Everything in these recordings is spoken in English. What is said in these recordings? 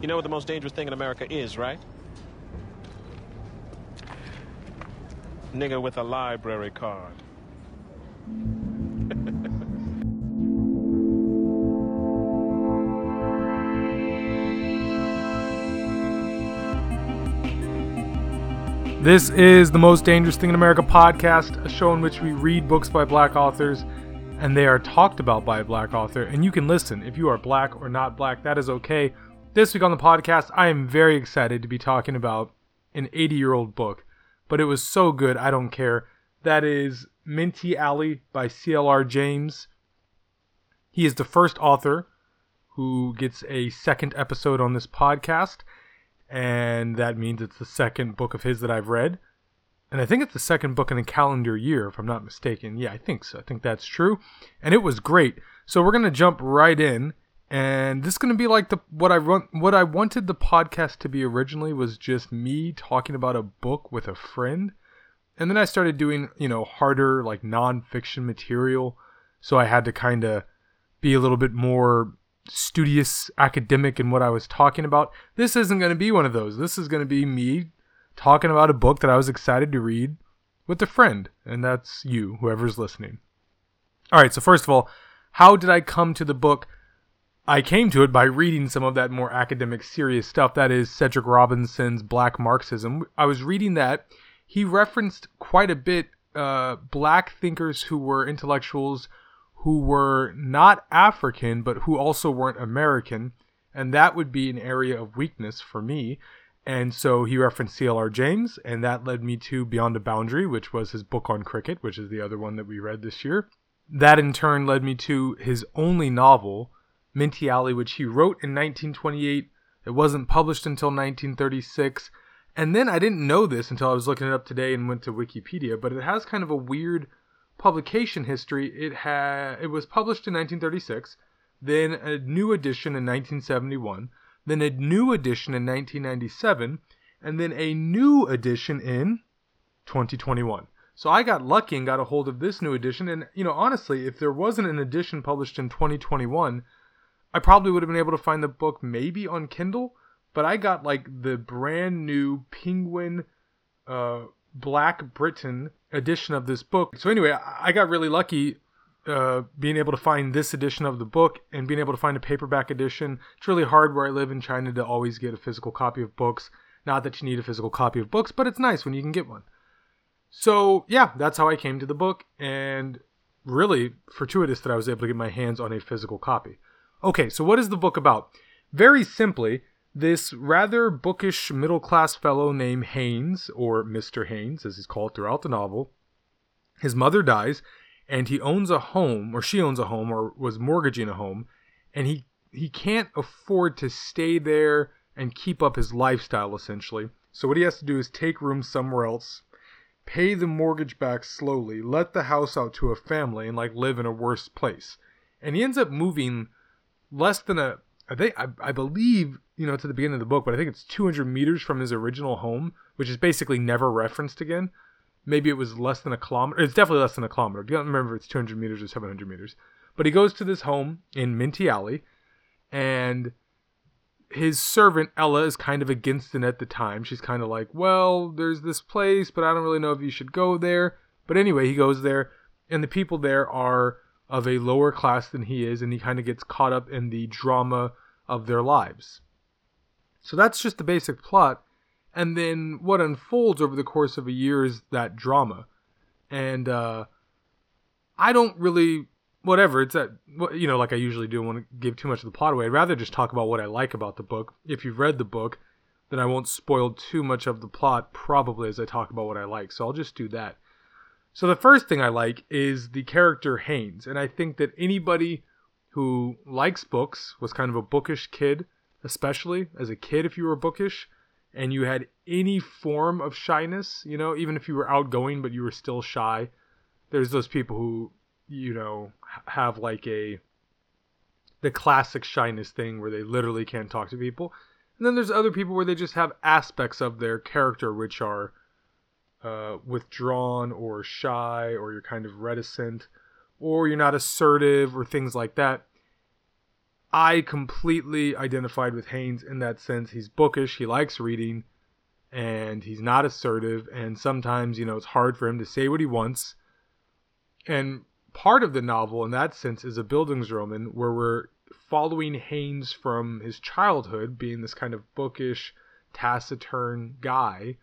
You know what the most dangerous thing in America is, right? Nigga with a library card. This is the Most Dangerous Thing in America podcast, a show in which we read books by black authors and they are talked about by a black author. And you can listen if you are black or not black, that is okay. This week on the podcast, I am very excited to be talking about an 80 year old book, but it was so good, I don't care. That is Minty Alley by CLR James. He is the first author who gets a second episode on this podcast and that means it's the second book of his that I've read. And I think it's the second book in a calendar year, if I'm not mistaken. Yeah, I think so. I think that's true. And it was great. So we're gonna jump right in, and this is gonna be like the what I run, what I wanted the podcast to be originally was just me talking about a book with a friend, and then I started doing you know harder like nonfiction material, so I had to kind of be a little bit more studious academic in what I was talking about. This isn't going to be one of those. This is going to be me talking about a book that I was excited to read with a friend, and that's you, whoever's listening. All right, so first of all, how did I come to the book? I came to it by reading some of that more academic, serious stuff. That is Cedric Robinson's Black Marxism. I was reading that. He referenced quite a bit uh, black thinkers who were intellectuals who were not African, but who also weren't American. And that would be an area of weakness for me. And so he referenced CLR James, and that led me to Beyond a Boundary, which was his book on cricket, which is the other one that we read this year. That in turn led me to his only novel, Minty Alley, which he wrote in 1928. It wasn't published until 1936. And then I didn't know this until I was looking it up today and went to Wikipedia, but it has kind of a weird publication history, it had it was published in 1936, then a new edition in 1971, then a new edition in 1997, and then a new edition in 2021. So I got lucky and got a hold of this new edition. And, you know, honestly, if there wasn't an edition published in 2021, I probably would have been able to find the book maybe on Kindle. But I got like the brand new Penguin uh, Black Britain edition of this book. So anyway, I got really lucky uh, being able to find this edition of the book and being able to find a paperback edition. It's really hard where I live in China to always get a physical copy of books. Not that you need a physical copy of books, but it's nice when you can get one. So yeah, that's how I came to the book, and really fortuitous that I was able to get my hands on a physical copy. Okay, so what is the book about? Very simply, this rather bookish middle class fellow named Haynes, or Mr. Haynes, as he's called throughout the novel, his mother dies, and he owns a home, or she owns a home, or was mortgaging a home, and he he can't afford to stay there and keep up his lifestyle essentially. So what he has to do is take rooms somewhere else, pay the mortgage back slowly, let the house out to a family, and like live in a worse place. And he ends up moving less than a I think I, I believe you know to the beginning of the book, but I think it's 200 meters from his original home, which is basically never referenced again. Maybe it was less than a kilometer. It's definitely less than a kilometer. I don't remember if it's 200 meters or 700 meters. But he goes to this home in Minty Alley, and his servant Ella is kind of against it at the time. She's kind of like, "Well, there's this place, but I don't really know if you should go there." But anyway, he goes there, and the people there are of a lower class than he is, and he kind of gets caught up in the drama of their lives. So that's just the basic plot. And then what unfolds over the course of a year is that drama. And uh, I don't really, whatever, it's that, you know, like I usually do, want to give too much of the plot away. I'd rather just talk about what I like about the book. If you've read the book, then I won't spoil too much of the plot probably as I talk about what I like. So I'll just do that. So the first thing I like is the character Haynes, and I think that anybody who likes books was kind of a bookish kid, especially as a kid if you were bookish and you had any form of shyness, you know, even if you were outgoing but you were still shy. There's those people who, you know, have like a the classic shyness thing where they literally can't talk to people. And then there's other people where they just have aspects of their character which are uh, withdrawn or shy or you're kind of reticent or you're not assertive or things like that. I completely identified with Haynes in that sense. He's bookish, he likes reading, and he's not assertive, and sometimes, you know, it's hard for him to say what he wants. And part of the novel, in that sense, is a Bildungsroman where we're following Haynes from his childhood, being this kind of bookish, taciturn guy,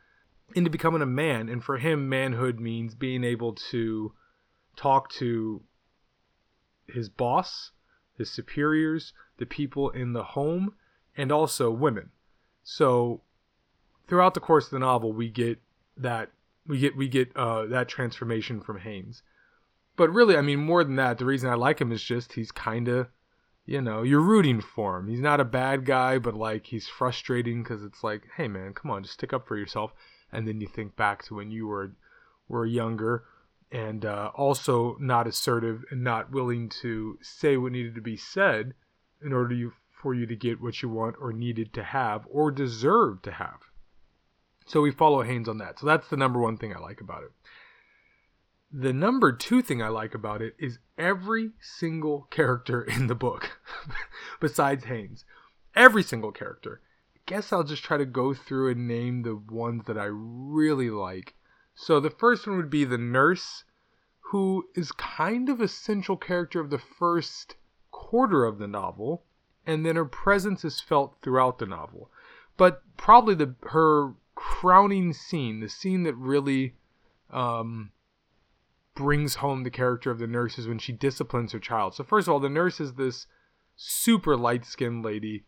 into becoming a man. And for him, manhood means being able to talk to his boss, his superiors, the people in the home, and also women. So throughout the course of the novel, we get that we get we get uh, that transformation from Haynes. But really, I mean, more than that, the reason I like him is just he's kind of, you know, you're rooting for him. He's not a bad guy, but like he's frustrating because it's like, hey man, come on, just stick up for yourself. And then you think back to when you were were younger and uh, also not assertive and not willing to say what needed to be said in order for you to get what you want or needed to have or deserve to have. So we follow Haynes on that. So that's the number one thing I like about it. The number two thing I like about it is every single character in the book, besides Haynes, every single character. Guess I'll just try to go through and name the ones that I really like so the first one would be the nurse, who is kind of a central character of the first quarter of the novel, and then her presence is felt throughout the novel. But probably the her crowning scene, the scene that really um, brings home the character of the nurse is when she disciplines her child. So first of all, the nurse is this super light-skinned lady,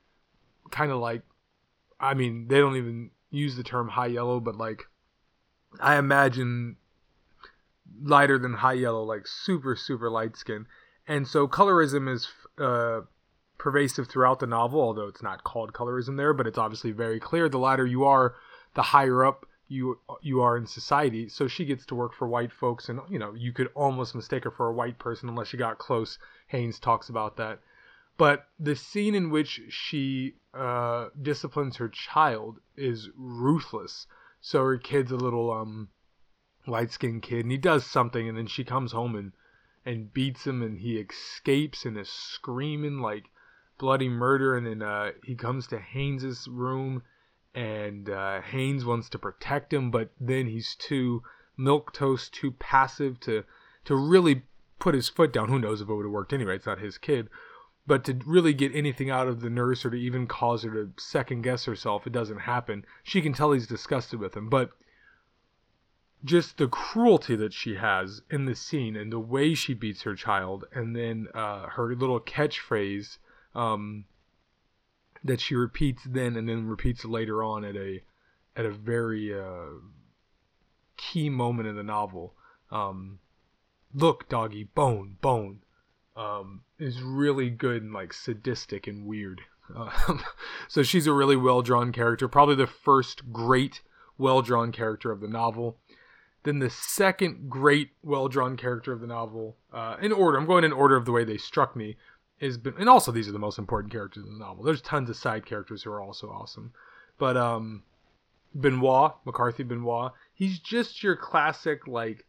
kind of like, I mean, they don't even use the term high yellow, but like I imagine lighter than high yellow, like super super light skin, and so colorism is uh, pervasive throughout the novel. Although it's not called colorism there, but it's obviously very clear. The lighter you are, the higher up you you are in society. So she gets to work for white folks, and you know you could almost mistake her for a white person unless you got close. Haynes talks about that. But the scene in which she uh, disciplines her child is ruthless. So her kid's a little um light skinned kid and he does something and then she comes home and and beats him and he escapes and is screaming like bloody murder and then uh, he comes to Haynes's room and uh, Haynes wants to protect him but then he's too milk toast too passive to to really put his foot down who knows if it would have worked anyway it's not his kid but to really get anything out of the nurse or to even cause her to second guess herself, it doesn't happen. She can tell he's disgusted with him, but just the cruelty that she has in the scene and the way she beats her child, and then uh, her little catchphrase um, that she repeats then and then repeats later on at a at a very uh, key moment in the novel. Um, Look, doggy, bone, bone um, is really good and like sadistic and weird. Um, so she's a really well drawn character, probably the first great well drawn character of the novel. Then the second great well drawn character of the novel, uh, in order, I'm going in order of the way they struck me, is been, and also these are the most important characters in the novel. There's tons of side characters who are also awesome, but um, Benoit McCarthy Benoit, he's just your classic like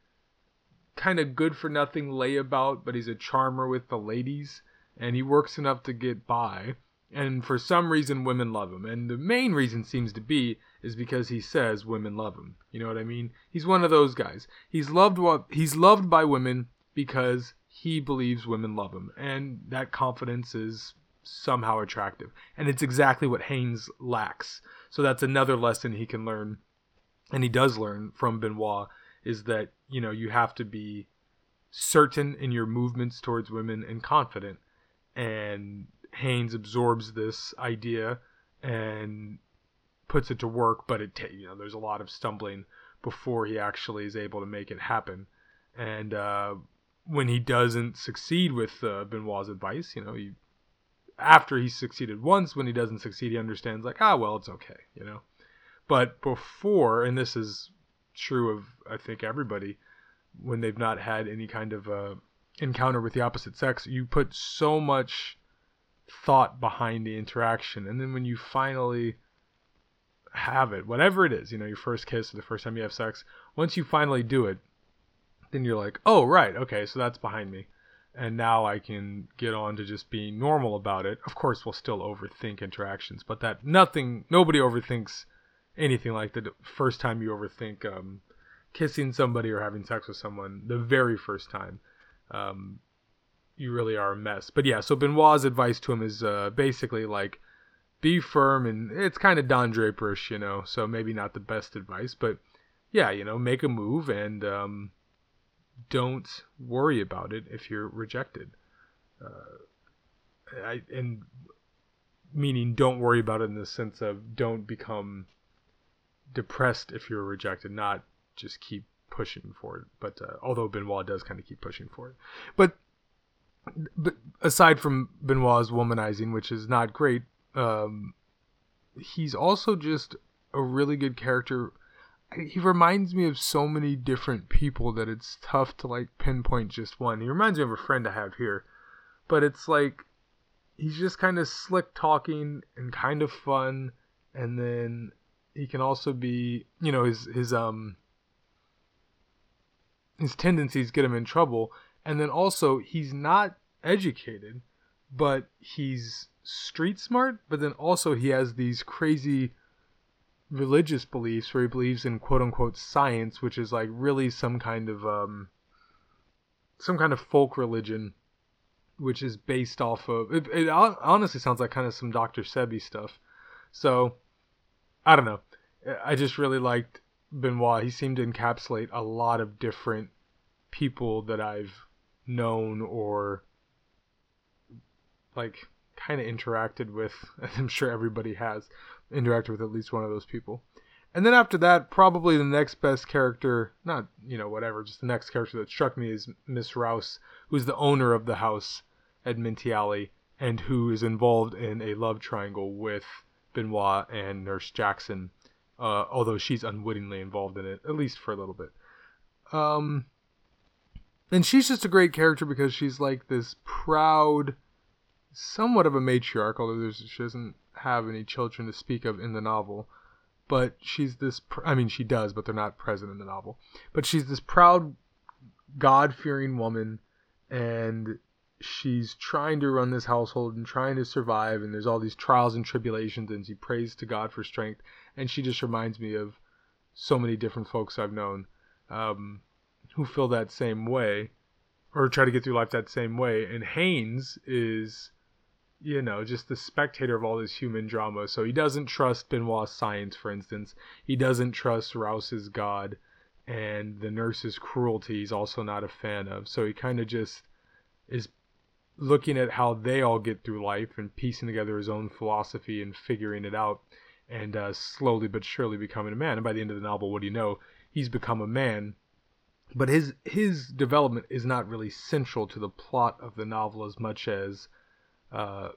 kind of good for nothing layabout, but he's a charmer with the ladies and he works enough to get by. And for some reason, women love him. And the main reason seems to be is because he says women love him. You know what I mean? He's one of those guys. He's loved he's loved by women because he believes women love him, and that confidence is somehow attractive. And it's exactly what Haynes lacks. So that's another lesson he can learn, and he does learn from Benoit is that you know you have to be certain in your movements towards women and confident. And Haynes absorbs this idea and puts it to work but it you know there's a lot of stumbling before he actually is able to make it happen. And uh, when he doesn't succeed with uh, Benoit's advice you know he after he's succeeded once when he doesn't succeed he understands like ah well it's okay you know? But before and this is true of I think everybody when they've not had any kind of uh, encounter with the opposite sex. You put so much thought behind the interaction, and then when you finally have it, whatever it is, you know, your first kiss or the first time you have sex, once you finally do it, then you're like, oh right, okay, so that's behind me. and now I can get on to just being normal about it. Of course, we'll still overthink interactions, but that nothing, nobody overthinks anything like the first time you overthink um, kissing somebody or having sex with someone. The very first time, um, you really are a mess. But yeah, so Benoit's advice to him is uh, basically like, be firm, and it's kind of Don Draperish, you know. So maybe not the best advice, but yeah, you know, make a move and um, don't worry about it if you're rejected. Uh, I, and meaning don't worry about it in the sense of don't become depressed if you're rejected, not just keep pushing for it. But uh, although Benoit does kind of keep pushing for it, but but aside from Benoit's womanizing, which is not great, um, he's also just a really good character he reminds me of so many different people that it's tough to like pinpoint just one. He reminds me of a friend I have here, but it's like he's just kind of slick talking and kind of fun, and then he can also be, you know, his his um his tendencies get him in trouble, and then also he's not educated, but he's street smart, but then also he has these crazy religious beliefs where he believes in quote unquote science, which is like really some kind of um, some kind of folk religion, which is based off of. It, it honestly sounds like kind of some Dr. Sebi stuff. So I don't know. I just really liked Benoit. He seemed to encapsulate a lot of different people that I've known or like kind of interacted with. I'm sure everybody has interacted with at least one of those people. And then after that, probably the next best character, not, you know, whatever, just the next character that struck me is Miss Rouse, who's the owner of the house at Minty Alley and who is involved in a love triangle with Benoit and Nurse Jackson, uh, although she's unwittingly involved in it, at least for a little bit. Um, and she's just a great character because she's like this proud, somewhat of a matriarch, although she doesn't have any children to speak of in the novel. But she's this, I mean, she does, but they're not present in the novel. But she's this proud, God fearing woman, and she's trying to run this household and trying to survive. And there's all these trials and tribulations, and she prays to God for strength. And she just reminds me of so many different folks I've known um, who feel that same way or try to get through life that same way. And Haynes is you know, just the spectator of all this human drama. So he doesn't trust Benoit's science, for instance. He doesn't trust Rouse's God, and the nurse's cruelty he's also not a fan of. So he kind of just is looking at how they all get through life and piecing together his own philosophy and figuring it out, and uh, slowly but surely becoming a man. And by the end of the novel, what do you know? He's become a man. But his his development is not really central to the plot of the novel as much as uh,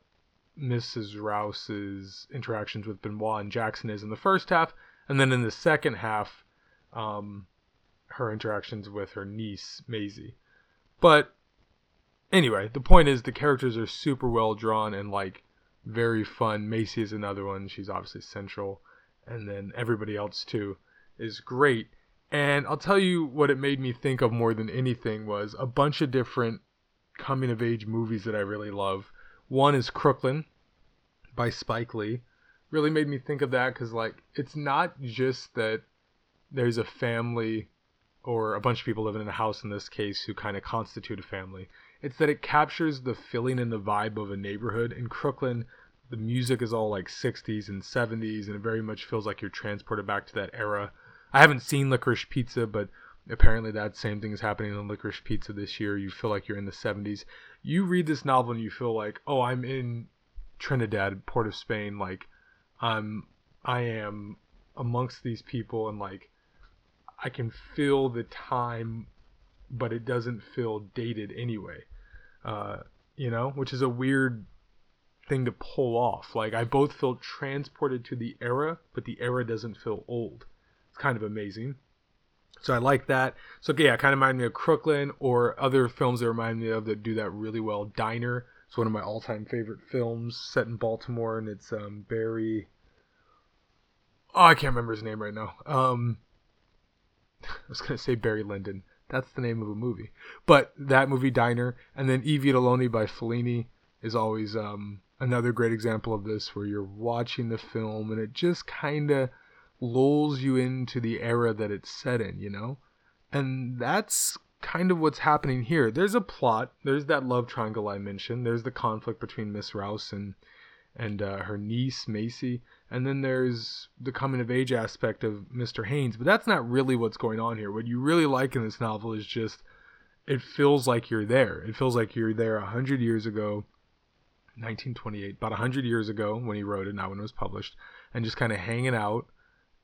Mrs. Rouse's interactions with Benoit and Jackson is in the first half, and then in the second half, um, her interactions with her niece Maisie. But anyway, the point is the characters are super well drawn and like very fun. Maisie is another one; she's obviously central, and then everybody else too is great. And I'll tell you what it made me think of more than anything was a bunch of different coming of age movies that I really love. One is Crooklyn by Spike Lee. Really made me think of that because, like, it's not just that there's a family or a bunch of people living in a house in this case who kind of constitute a family. It's that it captures the feeling and the vibe of a neighborhood. In Crooklyn, the music is all like 60s and 70s, and it very much feels like you're transported back to that era. I haven't seen Licorice Pizza, but apparently that same thing is happening in Licorice Pizza this year. You feel like you're in the 70s. You read this novel and you feel like, oh, I'm in Trinidad, port of Spain. Like, I'm, I am amongst these people, and like, I can feel the time, but it doesn't feel dated anyway. Uh, you know, which is a weird thing to pull off. Like, I both feel transported to the era, but the era doesn't feel old. It's kind of amazing. So I like that. So yeah, kind of remind me of Crooklyn or other films that remind me of that do that really well. Diner. It's one of my all-time favorite films set in Baltimore, and it's um, Barry. Oh, I can't remember his name right now. Um, I was gonna say Barry Lyndon. That's the name of a movie. But that movie, Diner, and then I Vitelloni by Fellini is always um, another great example of this, where you're watching the film and it just kind of lulls you into the era that it's set in, you know? And that's kind of what's happening here. There's a plot. There's that love triangle I mentioned. There's the conflict between Miss Rouse and and uh, her niece Maisie, and then there's the coming of age aspect of Mr. Haynes. But that's not really what's going on here. What you really like in this novel is just it feels like you're there. It feels like you're there a hundred years ago, 1928, about a hundred years ago when he wrote it, not when it was published, and just kind of hanging out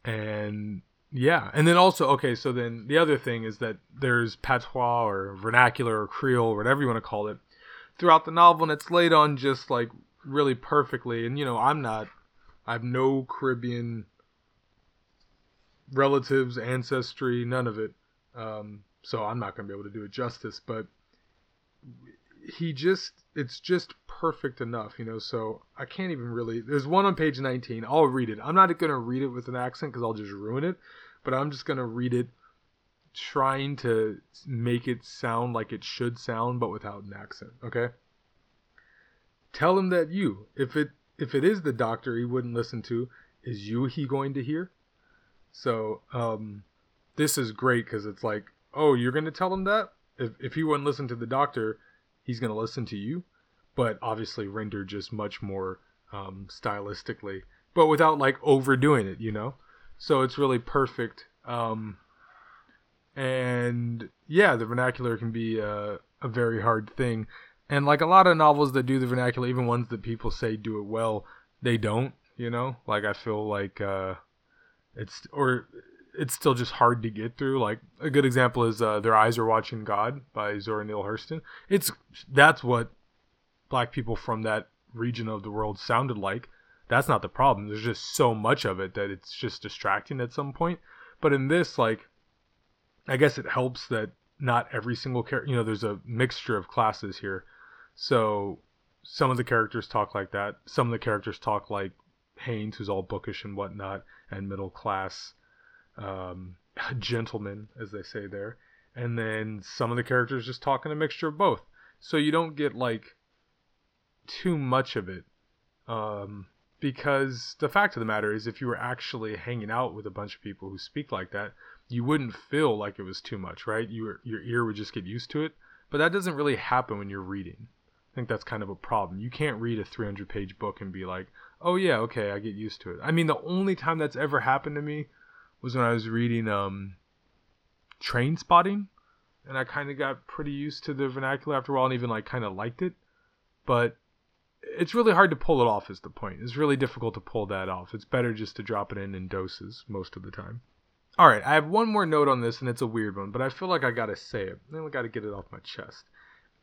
and yeah, and then also okay, so then the other thing is that there's patois or vernacular or Creole or whatever you want to call it throughout the novel, and it's laid on just like really perfectly. And you know, I'm not, I have no Caribbean relatives, ancestry, none of it. Um, so I'm not gonna be able to do it justice. But he just, it's just perfect enough, you know. So I can't even really. There's one on page 19. I'll read it. I'm not gonna read it with an accent because I'll just ruin it. But I'm just gonna read it, trying to make it sound like it should sound, but without an accent. Okay. Tell him that you, if it if it is the doctor he wouldn't listen to, is you he going to hear? So um, this is great because it's like, oh, you're gonna tell him that if if he wouldn't listen to the doctor, he's gonna listen to you, but obviously rendered just much more um, stylistically, but without like overdoing it, you know. So it's really perfect. Um, and yeah, the vernacular can be a, a very hard thing. And like a lot of novels that do the vernacular, even ones that people say do it well, they don't. You know, like I feel like uh, it's or it's still just hard to get through. Like a good example is uh, "Their Eyes Are Watching God" by Zora Neale Hurston. It's that's what black people from that region of the world sounded like. That's not the problem. There's just so much of it that it's just distracting at some point. But in this, like, I guess it helps that not every single character, you know, there's a mixture of classes here. So some of the characters talk like that. Some of the characters talk like Haynes, who's all bookish and whatnot, and middle class um, gentlemen, as they say there. And then some of the characters just talk in a mixture of both. So you don't get like too much of it. Um, because the fact of the matter is, if you were actually hanging out with a bunch of people who speak like that, you wouldn't feel like it was too much, right? You your ear would just get used to it. But that doesn't really happen when you're reading. I think that's kind of a problem. You can't read a 300 page book and be like, oh yeah, okay, I get used to it. I mean, the only time that's ever happened to me was when I was reading um, Trainspotting, and I kind of got pretty used to the vernacular after a while, and even like kind of liked it. But it's really hard to pull it off. Is the point? It's really difficult to pull that off. It's better just to drop it in in doses most of the time. All right, I have one more note on this, and it's a weird one, but I feel like I gotta say it. I gotta get it off my chest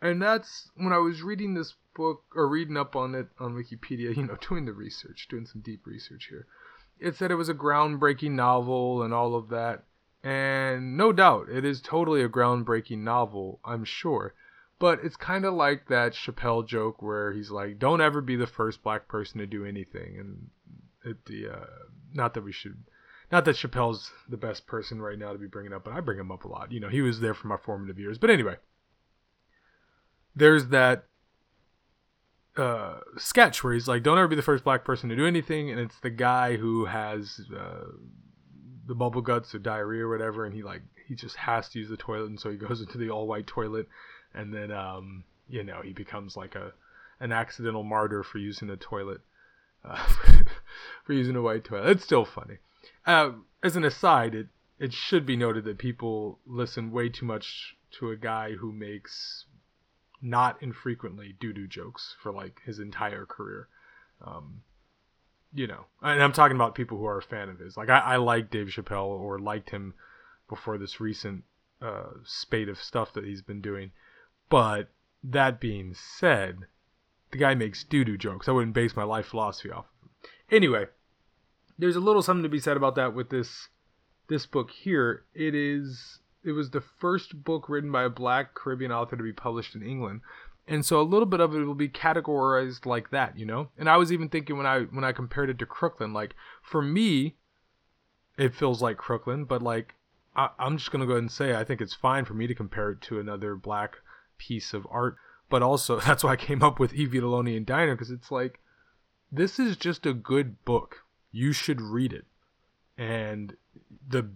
and that's when I was reading this book or reading up on it on Wikipedia, you know, doing the research, doing some deep research here. It said it was a groundbreaking novel and all of that. And no doubt, it is totally a groundbreaking novel, I'm sure. But it's kind of like that Chappelle joke where he's like, "Don't ever be the first black person to do anything." And it, the uh, not that we should, not that Chappelle's the best person right now to be bringing up, but I bring him up a lot. You know, he was there for my formative years. But anyway, there's that uh, sketch where he's like, "Don't ever be the first black person to do anything," and it's the guy who has uh, the bubble guts or diarrhea or whatever, and he like he just has to use the toilet, and so he goes into the all white toilet, and then um, you know he becomes like a an accidental martyr for using a toilet, uh, for using a white toilet. It's still funny. Uh, as an aside, it it should be noted that people listen way too much to a guy who makes not infrequently doo doo jokes for like his entire career. Um, you know, and I'm talking about people who are a fan of his. Like I, I like Dave Chappelle or liked him before this recent uh, spate of stuff that he's been doing. But that being said, the guy makes doo doo jokes. I wouldn't base my life philosophy off of him. Anyway, there's a little something to be said about that with this this book here. It is it was the first book written by a black Caribbean author to be published in England. And so a little bit of it will be categorized like that, you know? And I was even thinking when I when I compared it to Crooklyn, like for me, it feels like Crooklyn, but like I, I'm just gonna go ahead and say I think it's fine for me to compare it to another black piece of art, but also that's why I came up with I Vitelloni and Diner because it's like this is just a good book. You should read it, and the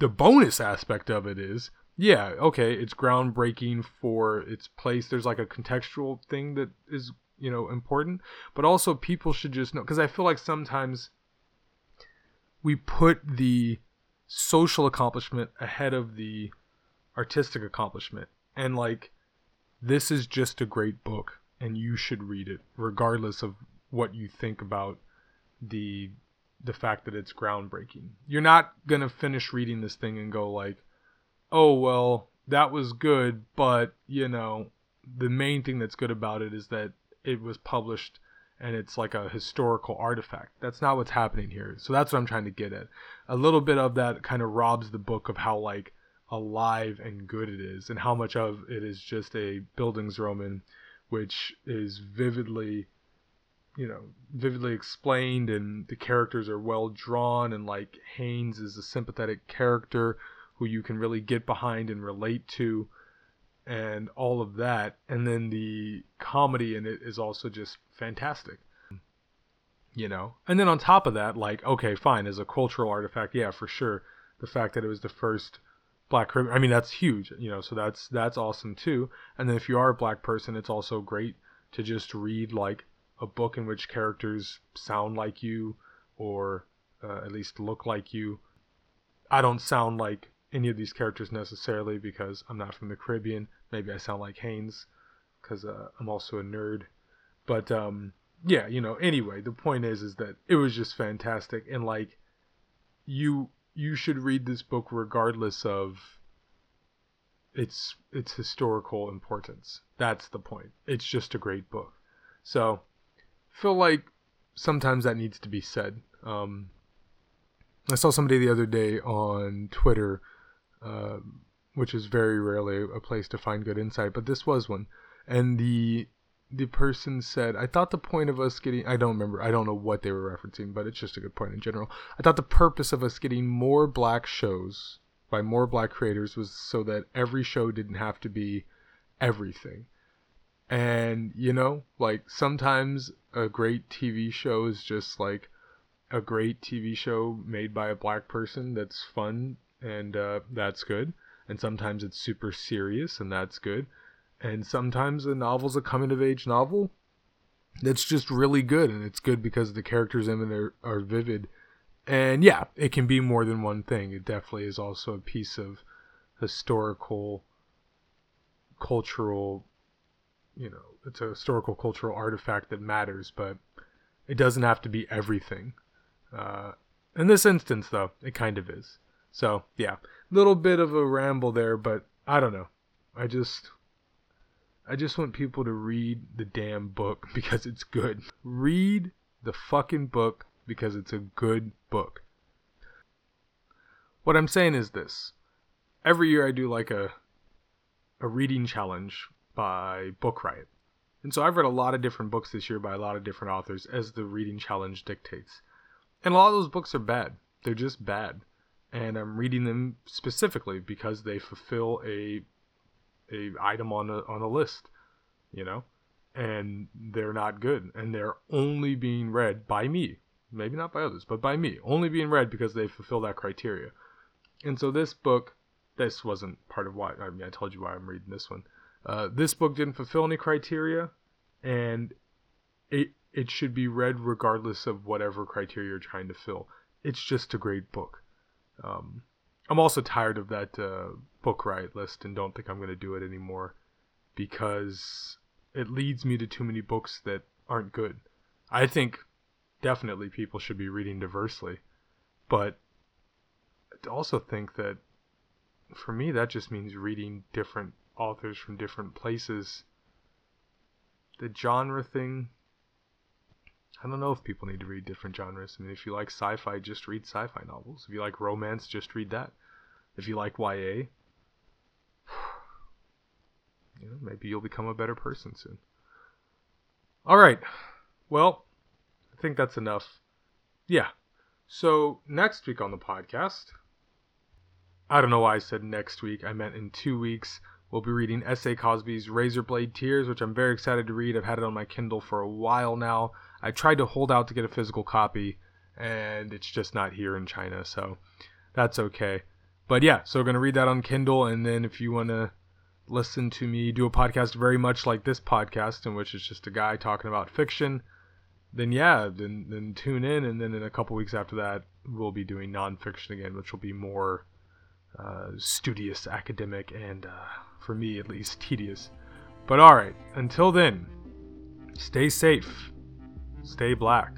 the bonus aspect of it is yeah okay it's groundbreaking for its place. There's like a contextual thing that is you know important but also people should just know because i feel like sometimes we put the social accomplishment ahead of the artistic accomplishment. And like this is just a great book and you should read it regardless of what you think about the the fact that it's groundbreaking you're not going to finish reading this thing and go like oh well that was good but you know the main thing that's good about it is that it was published and it's like a historical artifact. That's not what's happening here. So that's what I'm trying to get at. A little bit of that kind of robs the book of how like alive and good it is and how much of it is just a Bildungsroman which is vividly you know vividly explained and the characters are well drawn and like Haynes is a sympathetic character who you can really get behind and relate to and all of that. And then the comedy in it is also just fantastic. You know? And then on top of that, like, okay, fine, as a cultural artifact, yeah, for sure. The fact that it was the first black I mean, that's huge, you know, so that's that's awesome too. And then if you are a black person, it's also great to just read like a book in which characters sound like you or uh, at least look like you. I don't sound like any of these characters necessarily because I'm not from the Caribbean. Maybe I sound like Haynes because uh, I'm also a nerd. But um, yeah, you know. Anyway, the point is, is that it was just fantastic, and like you, you should read this book regardless of its its historical importance. That's the point. It's just a great book. So, feel like sometimes that needs to be said. Um, I saw somebody the other day on Twitter uh, which is very rarely a place to find good insight, but this was one. And the the person said, I thought the point of us getting I don't remember, I don't know what they were referencing, but it's just a good point in general. I thought the purpose of us getting more black shows by more black creators was so that every show didn't have to be everything. And you know, like sometimes a great TV show is just like a great TV show made by a black person that's fun and uh, that's good. And sometimes it's super serious, and that's good. And sometimes a novel's a coming of age novel that's just really good, and it's good because the characters in it are, are vivid. And yeah, it can be more than one thing. It definitely is also a piece of historical, cultural, you know, it's a historical cultural artifact that matters, but it doesn't have to be everything. Uh, in this instance, though, it kind of is. So yeah, little bit of a ramble there, but I don't know. I just I just want people to read the damn book because it's good. Read the fucking book because it's a good book. What I'm saying is this. Every year I do like a a reading challenge by Book Riot. And so I've read a lot of different books this year by a lot of different authors as the reading challenge dictates. And a lot of those books are bad. They're just bad and I'm reading them specifically because they fulfill a a item on a on a list, you know, and they're not good, and they're only being read by me, maybe not by others, but by me, only being read because they fulfill that criteria. And so this book, this wasn't part of why I mean I told you why I'm reading this one. Uh, this book didn't fulfill any criteria, and it it should be read regardless of whatever criteria you're trying to fill. It's just a great book. Um, I'm also tired of that uh, book riot list and don't think I'm going to do it anymore because it leads me to too many books that aren't good. I think definitely people should be reading diversely, but I also think that for me that just means reading different authors from different places. The genre thing I don't know if people need to read different genres. I mean, if you like sci-fi, just read sci-fi novels. If you like romance, just read that. If you like YA, you know, maybe you'll become a better person soon. All right. Well, I think that's enough. Yeah. So, next week on the podcast, I don't know why I said next week. I meant in two weeks. We'll be reading S.A. Cosby's Razorblade Tears, which I'm very excited to read. I've had it on my Kindle for a while now. I tried to hold out to get a physical copy, and it's just not here in China, so that's okay. But yeah, so we're going to read that on Kindle, and then if you want to listen to me do a podcast very much like this podcast, in which it's just a guy talking about fiction, then yeah, then then tune in, and then in a couple weeks after that, we'll be doing nonfiction again, which will be more uh, studious, academic, and uh, for me at least, tedious. But all right, until then, stay safe, stay black,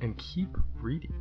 and keep reading.